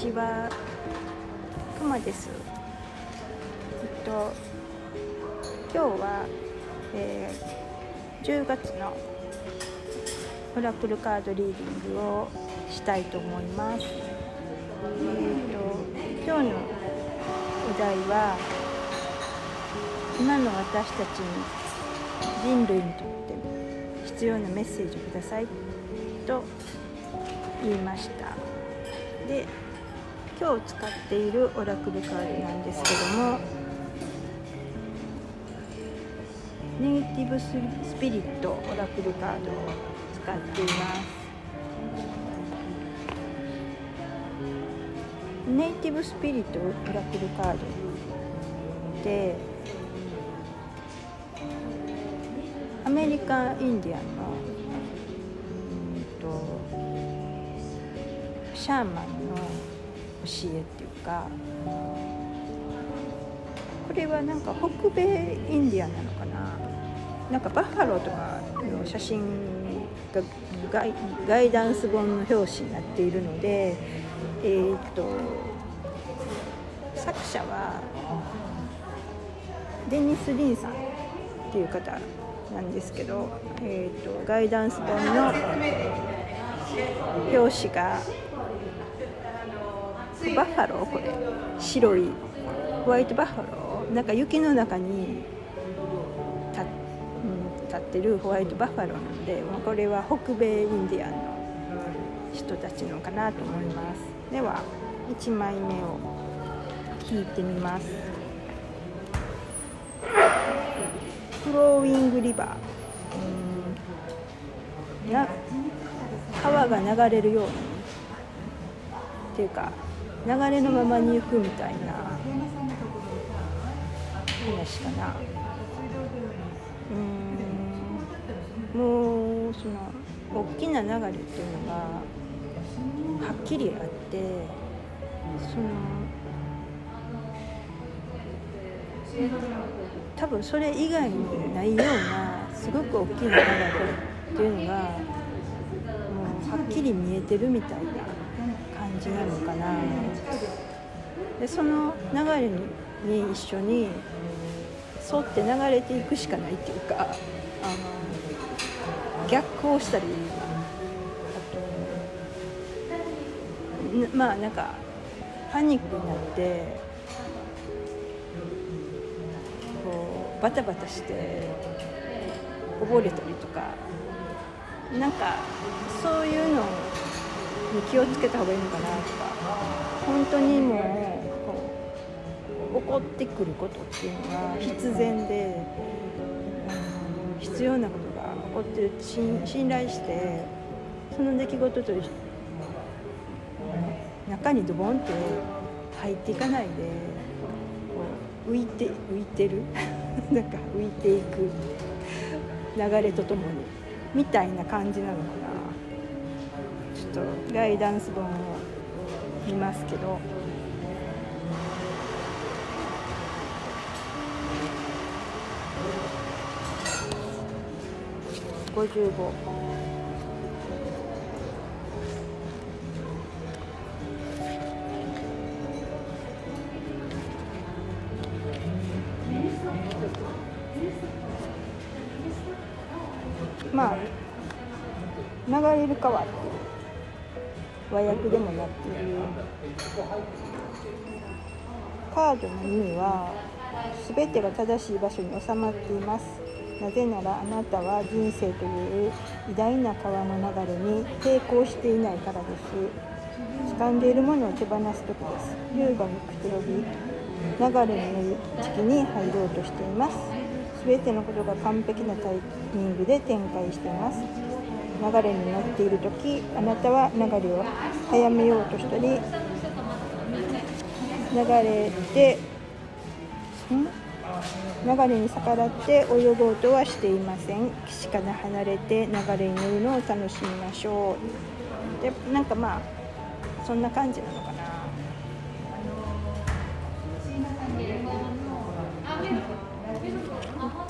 ちは。くまです。えっと今日は、えー、10月のオラクルカードリーディングをしたいと思います。えっ、と今日のお題は今の私たちに人類にとって必要なメッセージをくださいと言いました。で今日使っているオラクルカードなんですけどもネイティブスピリットオラクルカードを使っています。ネイティブスピリットオラクルカードってアメリカインディアンのシャーマンの教えっていうかこれはなんか北米インディアンなのかな？なんかバッファローとかの写真がガイガイダンス本の表紙になっているのでえー、っと作者はデニス・リンさんっていう方なんですけど、えーと、とガイダンス本の表紙がバッファローこれ。白い。ホワイトバッファローなんか雪の中に立,、うん、立ってるホワイトバッファローなのでこれは北米インディアンの人たちのかなと思います。では1枚目を引いてみます。フローイングリバーうん。な川が流れるように。っていうか流れのままに行くみたいな。話かなうん。もうその大きな流れっていうのがはっきりあってその多分それ以外にないようなすごく大きな流れっていうのがもうはっきり見えてるみたいな。じなのかな。でその流れに一緒に沿って流れていくしかないっていうかあの逆行したりあとまあなんかパニックになってこうバタバタして溺れたりとかなんかそういうのをに気をつけた方がいいのかなとか本当にもう起こってくることっていうのが必然で、必要なことが起こってる信頼してその出来事と中にドボンって入っていかないで浮いて浮いてる なんか浮いていく流れとともにみたいな感じなのかな。とガイダンス本を見ますけど。55まあ流れる川っていう和訳でもなっているカードの意味は全てが正しい場所に収まっています。なぜならあなたは人生という偉大な川の流れに抵抗していないからです。掴んでいるものを手放す時です竜がくつろぎ流れの時期に入ろうとしています。全てのことが完璧なタイミングで展開しています。流れに乗っている時あなたは流れを早めようとしたり流れて流れに逆らって泳ごうとはしていません。岸から離れて流れに乗るのを楽しみましょう。でなんかまあそんな感じなのかな。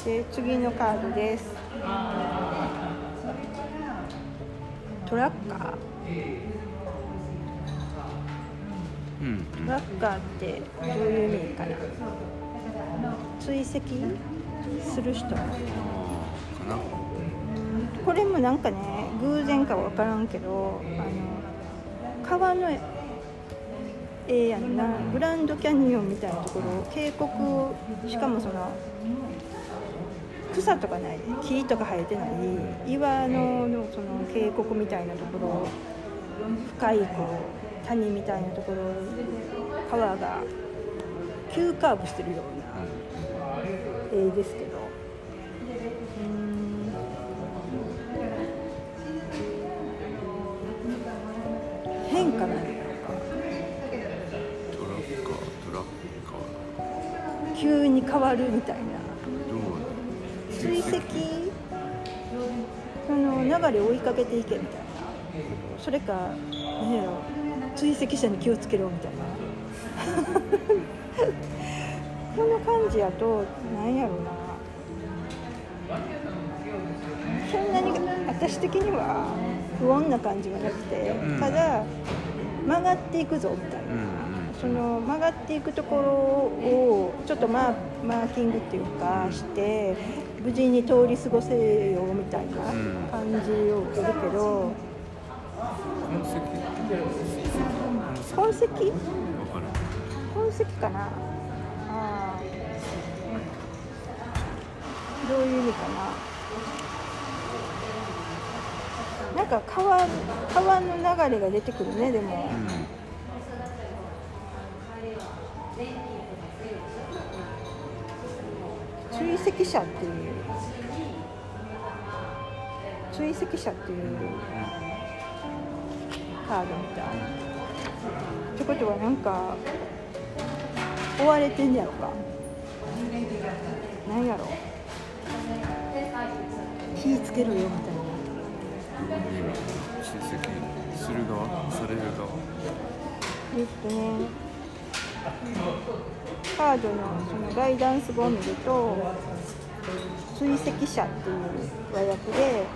で次のカードです。トラッカー。うんうん。ワッカーってどういう意味かな。追跡する人。かな。これもなんかね偶然か分からんけどあの川の絵やんなグランドキャニオンみたいなところ渓谷しかもその草とかない木とか生えてない岩ののその渓谷みたいなところ深いこう谷みたいなところ川が急カーブしてるような絵ですけどうーん。変化なんやろか。トラッカートラッカー。急に変わるみたいな。どその流れを追いかけていけみたいな。それか何やろ。追跡者に気をつけろみたいな。この感じやと何やろな。そんなに私的には不穏な感じはなくて、うん。ただ曲がっていくぞみたいな、うんうん。その曲がっていくところをちょっとマーマーキングっていうかして無事に通り過ごせよみたいな感じを受けるけど痕跡痕跡わかな？あー。どういう意味かな？なんか川川の流れが出てくるねでも。うん追跡者っていう。追跡者っていう。カードみたい。ってことはなんか追われてんねやろか。なんやろ。気ぃつけろよみたいな。追跡する側される側。えっとねカードのそのガイダンス本を見ると追跡者っていう和訳で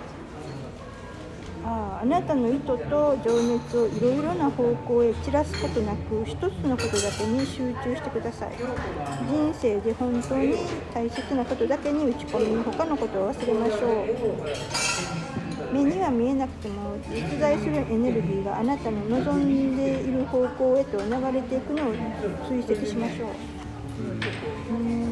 あああなたの意図と情熱をいろいろな方向へ散らすことなく一つのことだけに集中してください。人生で本当に大切なことだけに打ち込み他のことを忘れましょう。目には見えなくても実在するエネルギーがあなたの望んでいる方向へと流れていくのを追跡しましょう。うん。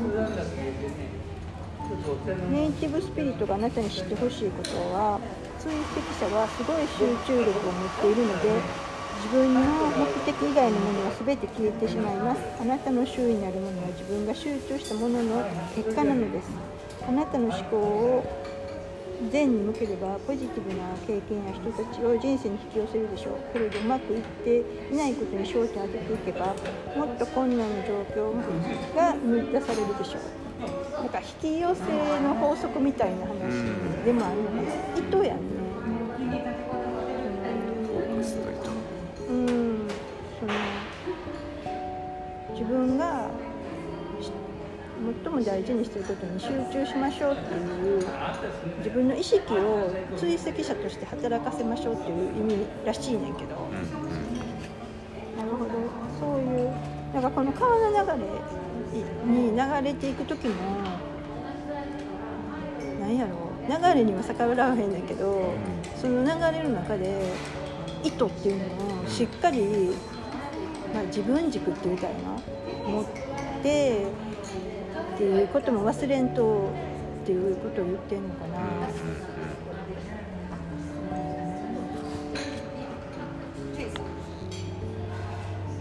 ネイティブスピリットがあなたに知ってほしいことは追跡者はすごい集中力を持っているので自分の目的以外のものは全て消えてしまいます。あなたの周囲にあるものは自分が集中したものの結果なのです。あなたの思考を善に向ければポジティブな経験や人たちを人生に引き寄せるでしょう。これでうまくいっていないことに焦点を当てていけばもっと困難な状況が見出されるでしょう。なんか引き寄せの法則みたいな話でもあるのかな糸やん。ねうん。その自分がし最も大事にしていることに集中しましょうっていう自分の意識を追跡者として働かせましょうっていう意味らしいねんけど。うんなるほど。そういうなんかこの川の流れに流れていく時もなんやろ流れには逆らわへんねんけどその流れの中で意図っていうのをしっかり、まあ、自分軸って言うたいな。持ってっていうことも忘れんとっていうことを言ってんのかな。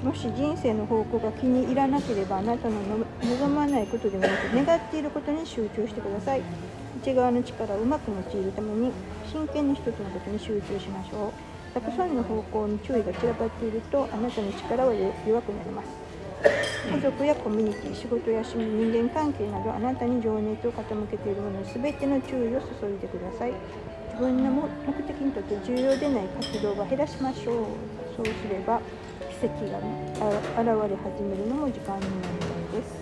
もし人生の方向が気に入らなければあなたの望まないことではなく願っていることに集中してください。内側の力をうまく用いるために真剣に一つのことに集中しましょう。たくさんの方向に注意が散らばっているとあなたの力は弱くなります。家族やコミュニティ仕事や趣味人間関係などあなたに情熱を傾けているもの全ての注意を注いでください。自分の目的にとって重要でない活動は減らしましょう。そうすれば奇跡が現れ始めるのも時間になるのです。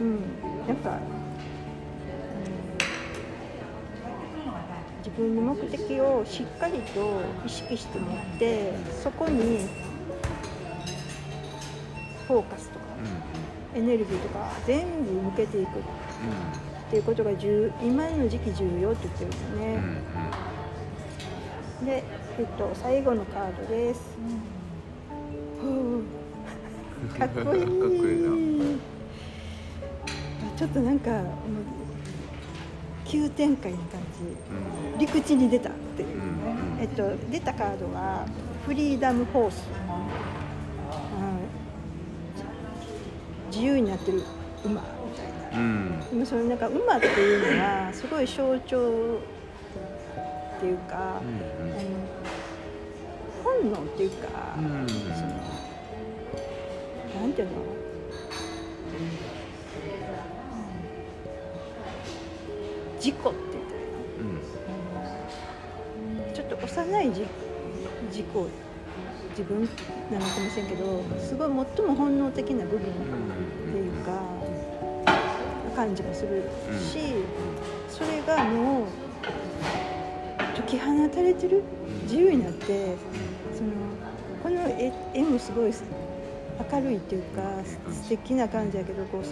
うん。なんか、分の目的をしっかりと意識して持ってそこにフォーカスとかエネルギーとか全部向けていく。っていうことが重今の時期重要って言ってるんですね。で、えっと、最後のカードです。かっこいい。かっこいいちょっとなんか急展開な感じ。陸地に出たっていう。えっと出たカードはフリーダムホース。うん自由になってる馬みたいな。うん。でもそのなんか馬っていうのはすごい象徴っていうか、あの本能っていうか、うんうん。そのなんていうの？事故って言ったらうん。ちょっと幼いじ事故自分なのかもしれんけどすごい最も本能的な部分っていうか感じもするし、それがもう解き放たれてる自由になってそのこの絵絵もすごい明るいっていうか素敵な感じやけどこう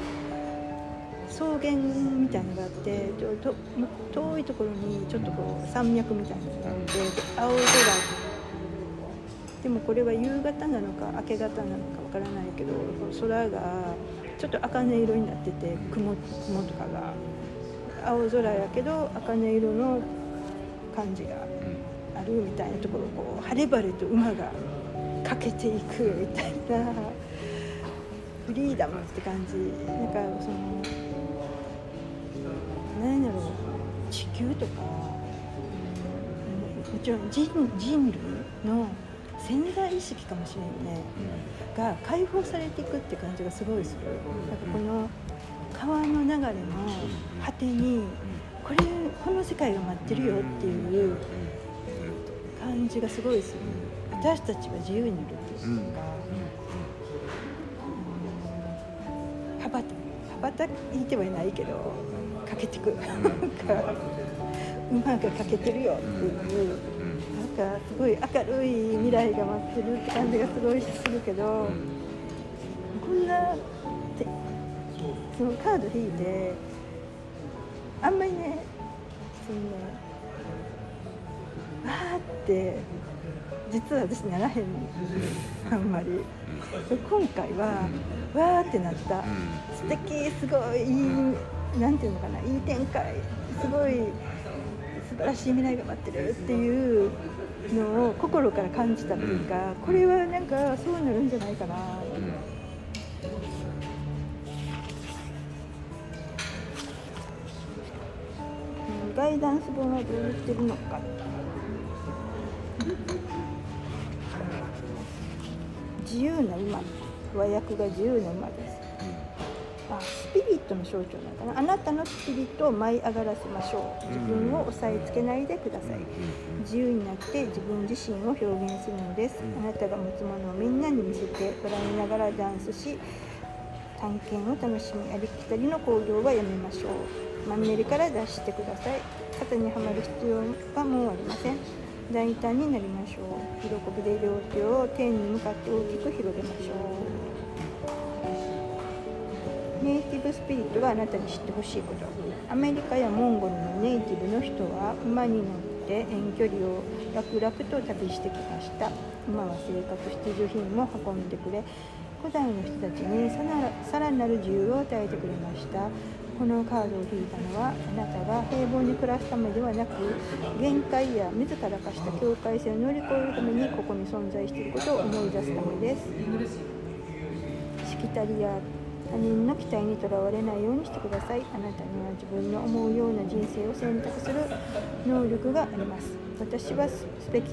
草原みたいのがあってちょと遠いところにちょっとこう山脈みたいなのがあってで青空でもこれは夕方なのか明け方なのかわからないけど空がちょっと茜色になってて雲雲とかが。青空やけど茜色の感じがあるみたいなところをこう晴れ晴れと馬が駆けていくみたいな。フリーダムって感じ。なんかその何やろう地球とかもちろん。人人類の潜在意識かもしれん。ねが解放されていくって感じがすごいするなん。かこの川の流れの果てにこれこの世界が待ってるよっていう感じがすごいする私たちは自由になるっていうか、うん。羽ばたいてはいないけどかけてく。なん。か馬けてるよっていうなん。かすごい明るい未来が待ってるって感じがすごいするけどこん。なてそのカード引いてあん。まりねそのねわーって実は私ならへん。あん。まり今回はわーってなった素敵すごいいいなんていうのかないい展開すごい素晴らしい未来が待ってるっていうのを心から感じたっていうかこれはなんかそうなるんじゃないかな。うん。ガイダンス本はどう言ってるのか。自由な馬和訳が自由な馬ですあスピリットの象徴なのかな。あなたのスピリットを舞い上がらせましょう。自分を押さえつけないでください。自由になって自分自身を表現するのです。あなたが持つものをみんなに見せて笑いながらダンスし探検を楽しみありきたりの行動はやめましょう。マンネリから脱してください。肩にはまる必要はもうありません。大胆になりましょう。喜びで両手を天に向かって大きく広げましょうネイティブスピリットがあなたに知ってほしいこと。アメリカやモンゴルのネイティブの人は馬に乗って遠距離を楽々と旅してきました。馬は性格必需品も運んでくれ。古代の人たちにさなさらなる自由を与えてくれました。このカードを引いたのはあなたが平凡に暮らすためではなく限界や自ら化した境界線を乗り越えるためにここに存在していることを思い出すためです。しきたりや他人の期待にとらわれないようにしてください。あなたには自分の思うような人生を選択する能力があります。私はすべき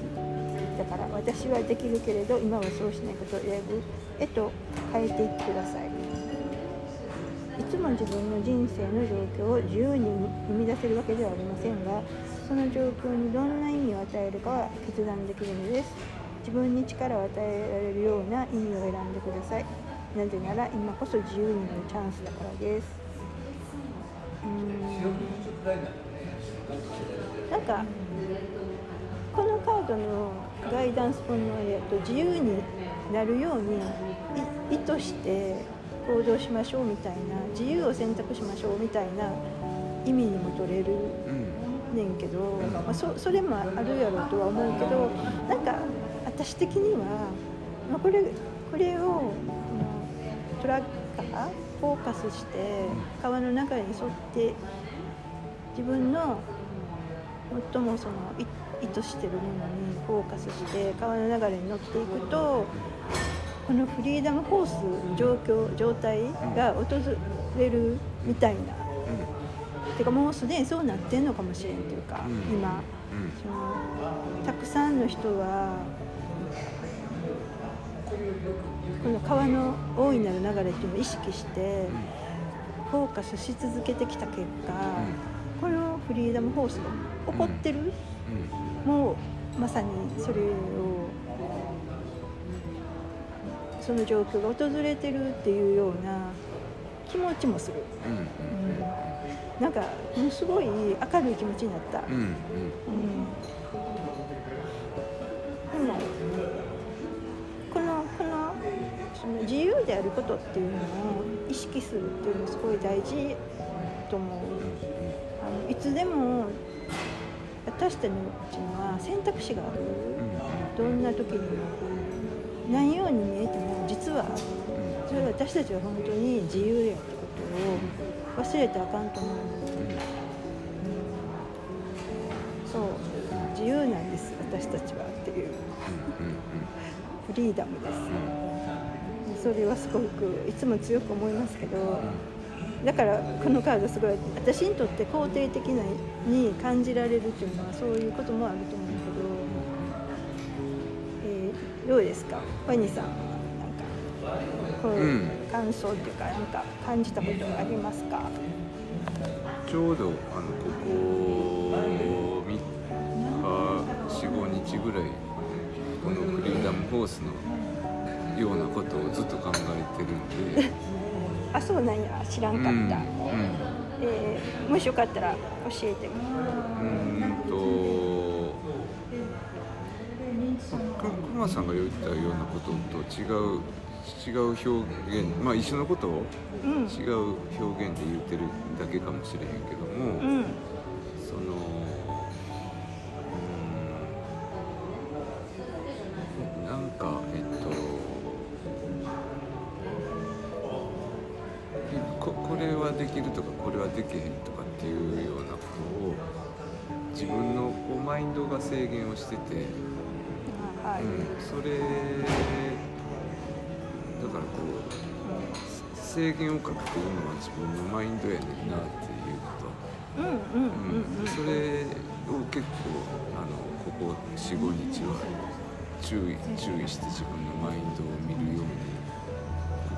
だから私はできるけれど今はそうしないことを選ぶへと変えていってください。いつも自分の人生の状況を自由に生み出せるわけではありませんがその状況にどんな意味を与えるかは決断できるのです。自分に力を与えられるような意味を選んでください。なぜなら今こそ自由になるチャンスだからです。うん。なんかこのカードのガイダンス本のえっと自由になるように意図して行動しましょうみたいな自由を選択しましょうみたいな意味にも取れるねんけど、まあ、そそれもあるやろうとは思うけどなんか私的には、まあ、これこれをトラッカーフォーカスして川の流れに沿って自分の最もそのい意図してるものにフォーカスして川の流れに乗っていくとこのフリーダムフォース状況状態が訪れるみたいな。てかもうすでにそうなってんのかもしれんというか、うん。今。うん。そのたくさんの人はこの川の大いなる流れっていうのを意識してフォーカスし続けてきた結果、このフリーダムフォースが起こってる、うん。もうまさにそれをその状況が訪れてるっていうような気持ちもする。うん。うん。なんかものすごい明るい気持ちになった。うんその自由であることっていうのを意識するっていうのはすごい大事と思う。あのいつでも私たちには選択肢がある。どんな時にも何ように見えても実はそれは私たちは本当に自由やってことを忘れたらあかんと思う。そう自由なんです私たちはっていうフリーダムですそれはすごくいつも強く思いますけどだからこのカードすごい私にとって肯定的なに感じられるっていうのはそういうこともあると思うけど、えーどうですか？ワニーさんはなんかこういう感想っていうかなんか感じたことありますか？うんちょうどあのここ3日45日ぐらいこのフリーダムフォースのようなことをずっと考えてるんで。あそうなんや。知らんかった、うんうん。えーもしよかったら教えてうーんとく熊さんが言ったようなことと違う違う表現まあ一緒のことをうん。違う表現で言ってるだけかもしれへんけども、うんからこう制限をかけてるのは自分のマインドやねんなっていうのと。それを結構あのここ45日は注意注意して自分のマインドを見るように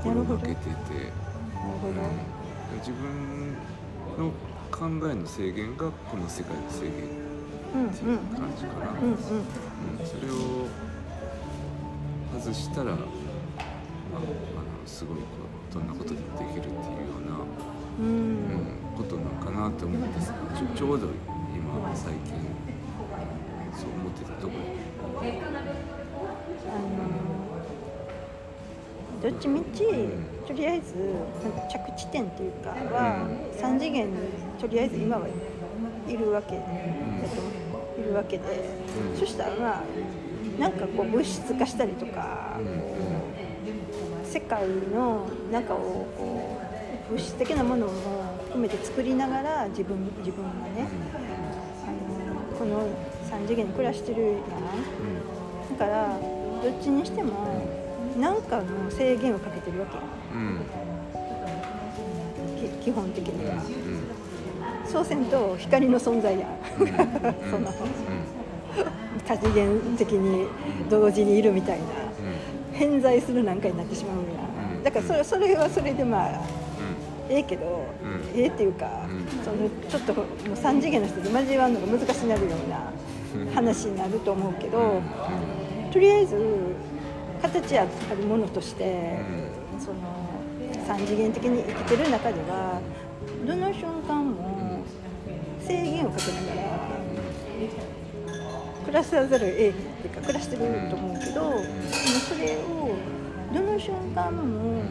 心がけてて、自分の考えの制限がこの世界の制限うんっていう感じかな、それを外したら、まあ、あのすごいこうどんなことでもできるっていうようなうん。うん、ことなのかなと思うんです。がちょちょうど今最近そう思ってたところ。あのどっちみちとりあえず着地点っていうかは、3次元にとりあえず今はいるわけだといるわけで、うん。そしたらまあなんかこう物質化したりとか、うん世界の中をこう物質的なものも含めて作りながら自分自分がねあのこの3次元に暮らしてるやん。だからどっちにしても何かの制限をかけてるわけや。うん。基本的には。うんそうせんと光の存在や。ん。うん。そ の多次元的に同時にいるみたいな偏在するなんかになってしまうやうんん。だからそれそれはそれでまあええけど、うん。ええっていうか、うん。そのちょっともう3次元の人と交わるのが難しくなるような話になると思うけど、とりあえず形あるものとして、その3次元的に生きてる中ではどの瞬間も制限をかけながら暮らさざるをっていうか暮らしてると思うけど、でもそれをどの瞬間も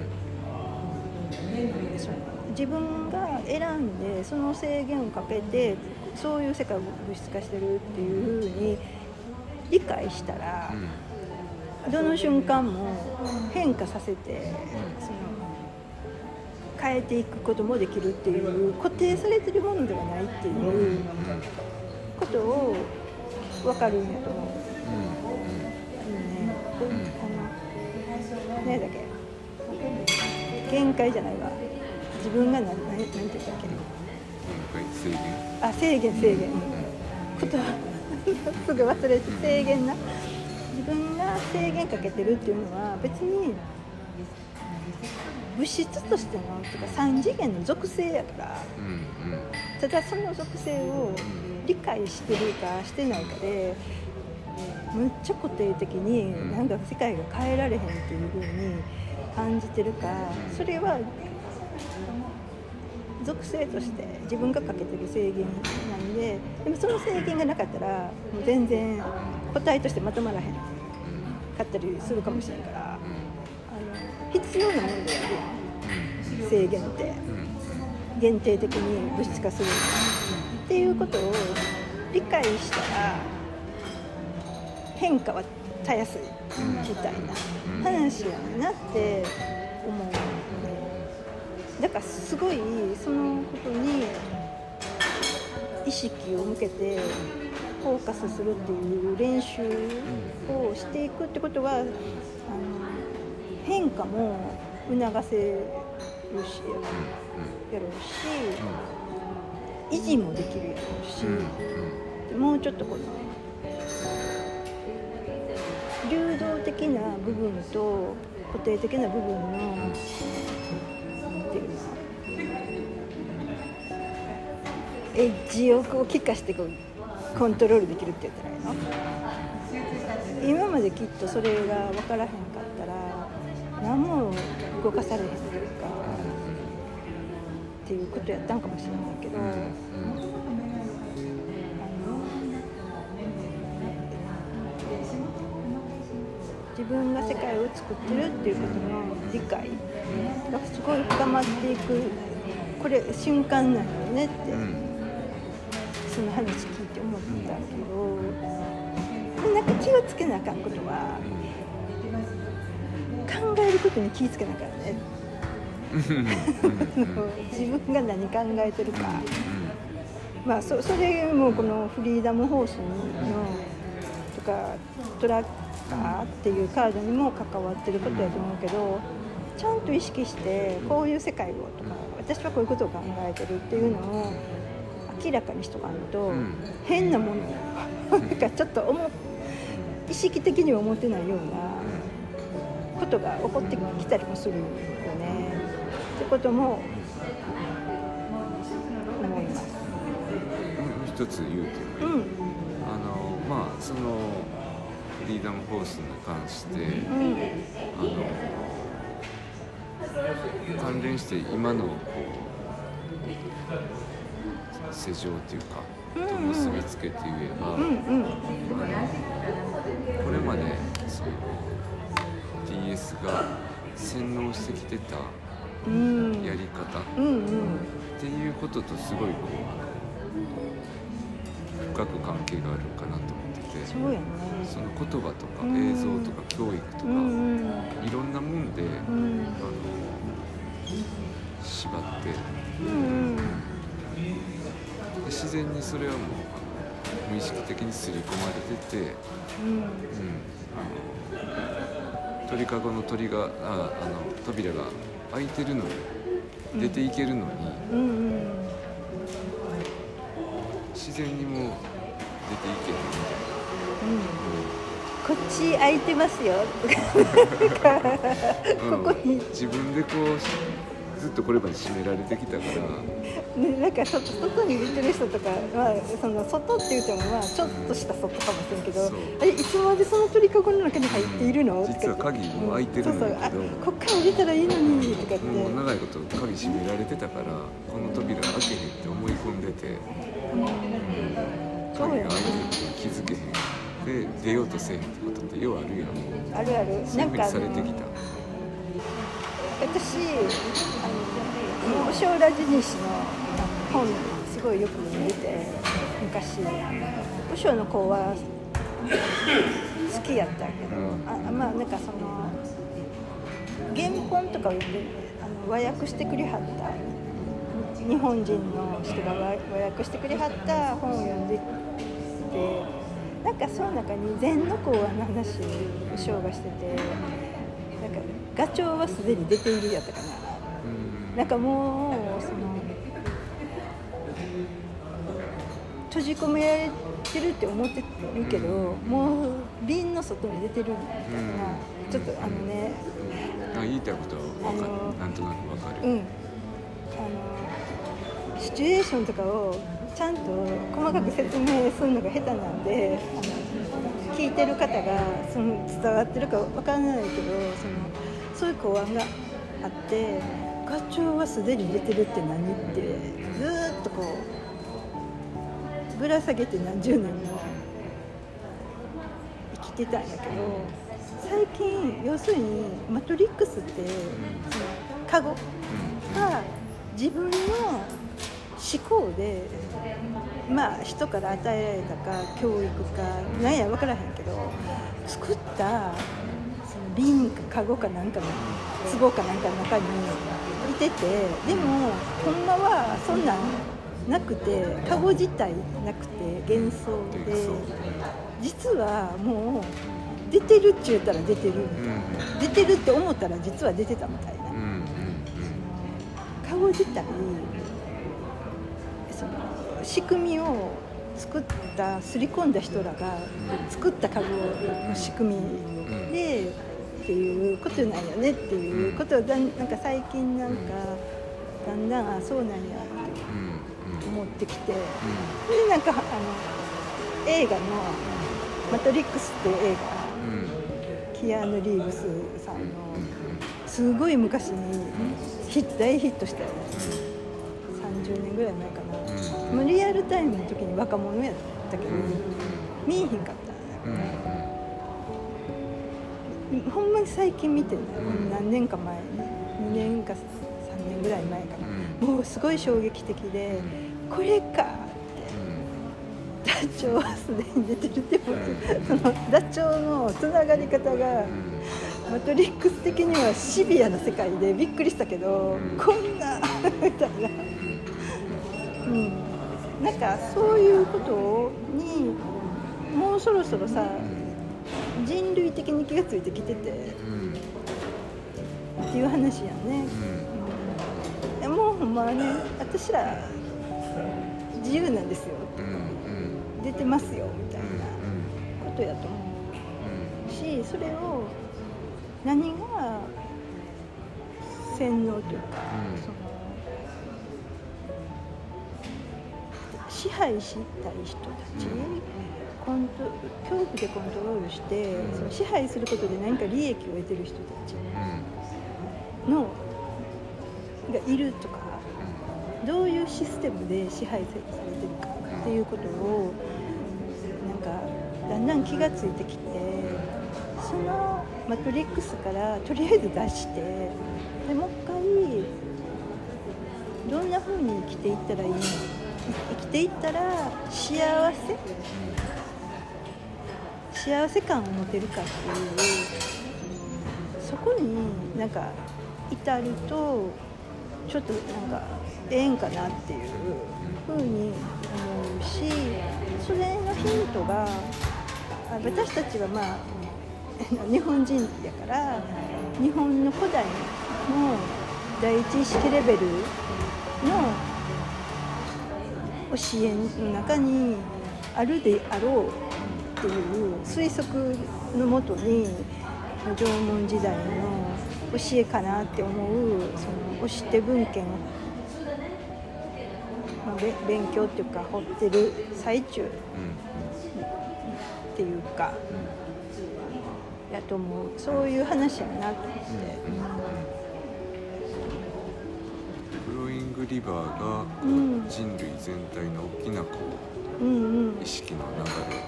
自分が選んでその制限をかけてそういう世界を物質化してるっていうふうに理解したら、どの瞬間も変化させてその変えていくこともできるっていう固定されてるものではないっていうことを分かるんやと思う。うんね、あの何だっけ限界じゃないわ自分が何何何て言ったっけ制限あ制限制限言葉すぐ忘れて制限な自分が制限かけてるっていうのは別に物質としてのとか3次元の属性やから。うんうんただその属性を理解してるかしてないかでむっちゃ固定的になんか世界が変えられへんっていう風に感じてるか。それは属性として自分がかけてる制限なんででもその制限がなかったらもう全然個体としてまとまらへんかったりするかもしれんから。必要なものであるやん。制限って。限定的に物質化する。っていうことを理解したら変化はたやすいみたいな話やなって思うだからすごいそのことに意識を向けてフォーカスするっていう練習をしていくってことはあの変化も促せるしやろうし維持もできるやろうし、でもうちょっとこの流動的な部分と固定的な部分のなんていうのエッジをこう気化してこうコントロールできるって言ったらいいの？今まできっとそれが分からへんか何も動かされへんというかっていうことやったんかもしれないけど、自分が世界を作ってるっていうことの理解がすごい深まっていくこれ瞬間なのよねって、その話聞いて思ったけどなんか気をつけなあかんことはことに気をつけなあかんね自分が何考えてるか、まあそそれもこのフリーダムホースのとかトラッカーっていうカードにも関わってることやと思うけどちゃんと意識してこういう世界をとか私はこういうことを考えてるっていうのを明らかにしとかんと、変なものなんかちょっと思意識的には思ってないようなことが起こってきたりもするよね。ってことも思います。一つ言うと、うん、あのまあそのフリーダムフォースに関して、うん、あの関連して今のこう世情というか、と結びつけて言えば、うん、うん、これまでその TS が洗脳してきてたうん、やり方。っていうこととすごいこう深く関係があるかなと思ってて。その言葉とかうん。映像とか教育とか、いろんなもんで、うん、あの縛って。自然にそれはもう無意識的に刷り込まれてて、うん、鳥かごの鳥がああの扉が開いてるのに出ていけるのに、うん、うん、自然にもう出ていけるみこっち空いてますよ。ここに。自分でこうずずっとこれまで締められてきたから。ね、なんか外外に出てる人とかはその外って言ってもまあちょっとした外かもしれんけどあれいつまでその鳥かごの中に入っているの、とか。実は鍵も開いてるんだけどそう。そうあこっから降りたらいいのにとかって、もう長いこと鍵閉められてたからこの扉開けへんって思い込んでて。そうやね鍵が開いてるって気づけへん。で出ようとせえへんってことってようあるやん。あるある。なんかされてきた私あの小ラジニシの本すごいよく読んでて昔。武将の子は好きやったけど、うん。あまあなんかその原本とかをあの和訳してくれはった日本人の人が和和訳してくれはった本を読んでてなんかその中に禅の講話の話を武将がしててガチョウはすでに出ているやったかな。うん。なんかもうその閉じ込められてるって思ってるけど、もう瓶の外に出てるみたいな、ちょっとあのねあ言いたいことは分かる。なんとなく分かる、うん。あのシチュエーションとかをちゃんと細かく説明するのが下手なんで聞いてる方がその伝わってるかわからないけどそのそういう考案があって「ガチョウはすでに出てるって何?」ってずっとこうぶら下げて何十年も生きてたんやけど最近要するに「マトリックス」ってそのカゴが自分の思考でまあ人から与えられたか教育かなんや分からへんけど作った瓶かカゴかなんかの壺かなんかの中にいててでもほん。まはそんなんなくてカゴ自体なくて幻想で実はもう出てるっちゅうたら出てる。みたいなうん。出てるって思ったら実は出てたみたいな。うんうんカゴ自体その仕組みを作った刷り込んだ人らが作ったカゴの仕組みでっていうことなんよねっていうことをだんなんか最近なんかだんだんあそうなんやって思ってきてでなんかあの映画の「マトリックス」っていう映画キアヌ・リーブスさんのすごい昔にヒット大ヒットしたやつ30年ぐらい前かな、もうリアルタイムの時に若者やったけど、見えへんかったんうんやほんまに最近見てんだよ、うん何年か前2年か3年ぐらい前かな、もうすごい衝撃的で、これかってダチョウはすでに出てるってそのダチョウのつながり方が、マトリックス的にはシビアな世界でびっくりしたけど、うん。こんなみたいな、うん、なんかそういうことにもうそろそろさ人類的に気がついてきてて。うんっていう話やんね、うん、えもうほんまはね私ら自由なんですよ。うんうん。出てますよみたいうんなことやと思うしそれを何が洗脳というか、うん。その支配したい人たち、うん。コント恐怖でコントロールして、うん。その支配することで何か利益を得てる人たちうん。のがいるとかどういうシステムで支配されてるかっていうことをなんかだんだん気がついてきてそのマトリックスからとりあえず出してでもう一回どんな風に生きていったらいいの生きていったら幸せ？幸せ感を持てるかっていうそこになんか至るとちょっとなんかええんかなっていうふうに思うしそれのヒントが私たちはまあ日本人やから日本の古代の第一意識レベルの教えの中にあるであろうっていう推測のもとに縄文時代の教えかなって思うその押して文献を、ま勉強っていうか掘ってる最中うん。っていうかうん。やと思うそういう話やなと思って、リバーがこううん。人類全体の大きなこうん、うん。う意識の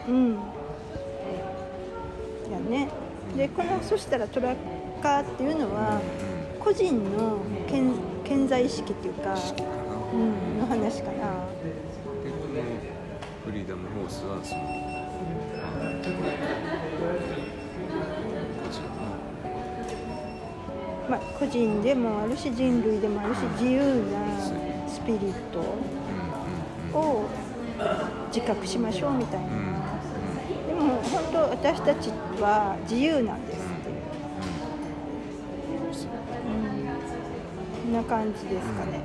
流れ。うん。やね。でこのそしたらトラッカーっていうのはう個人の健健在意識っていうか、ん意識かな、うん、の話かな。でこのフリーダムホースはそのまあ個人でもあるし人類でもあるし自由なスピリットを自覚しましょうみたいな、うん。でも本当私たちは自由なんですっていう、うん、こん。な感じですかね、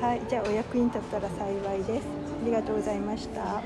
はいじゃあお役に立ったら幸いですありがとうございました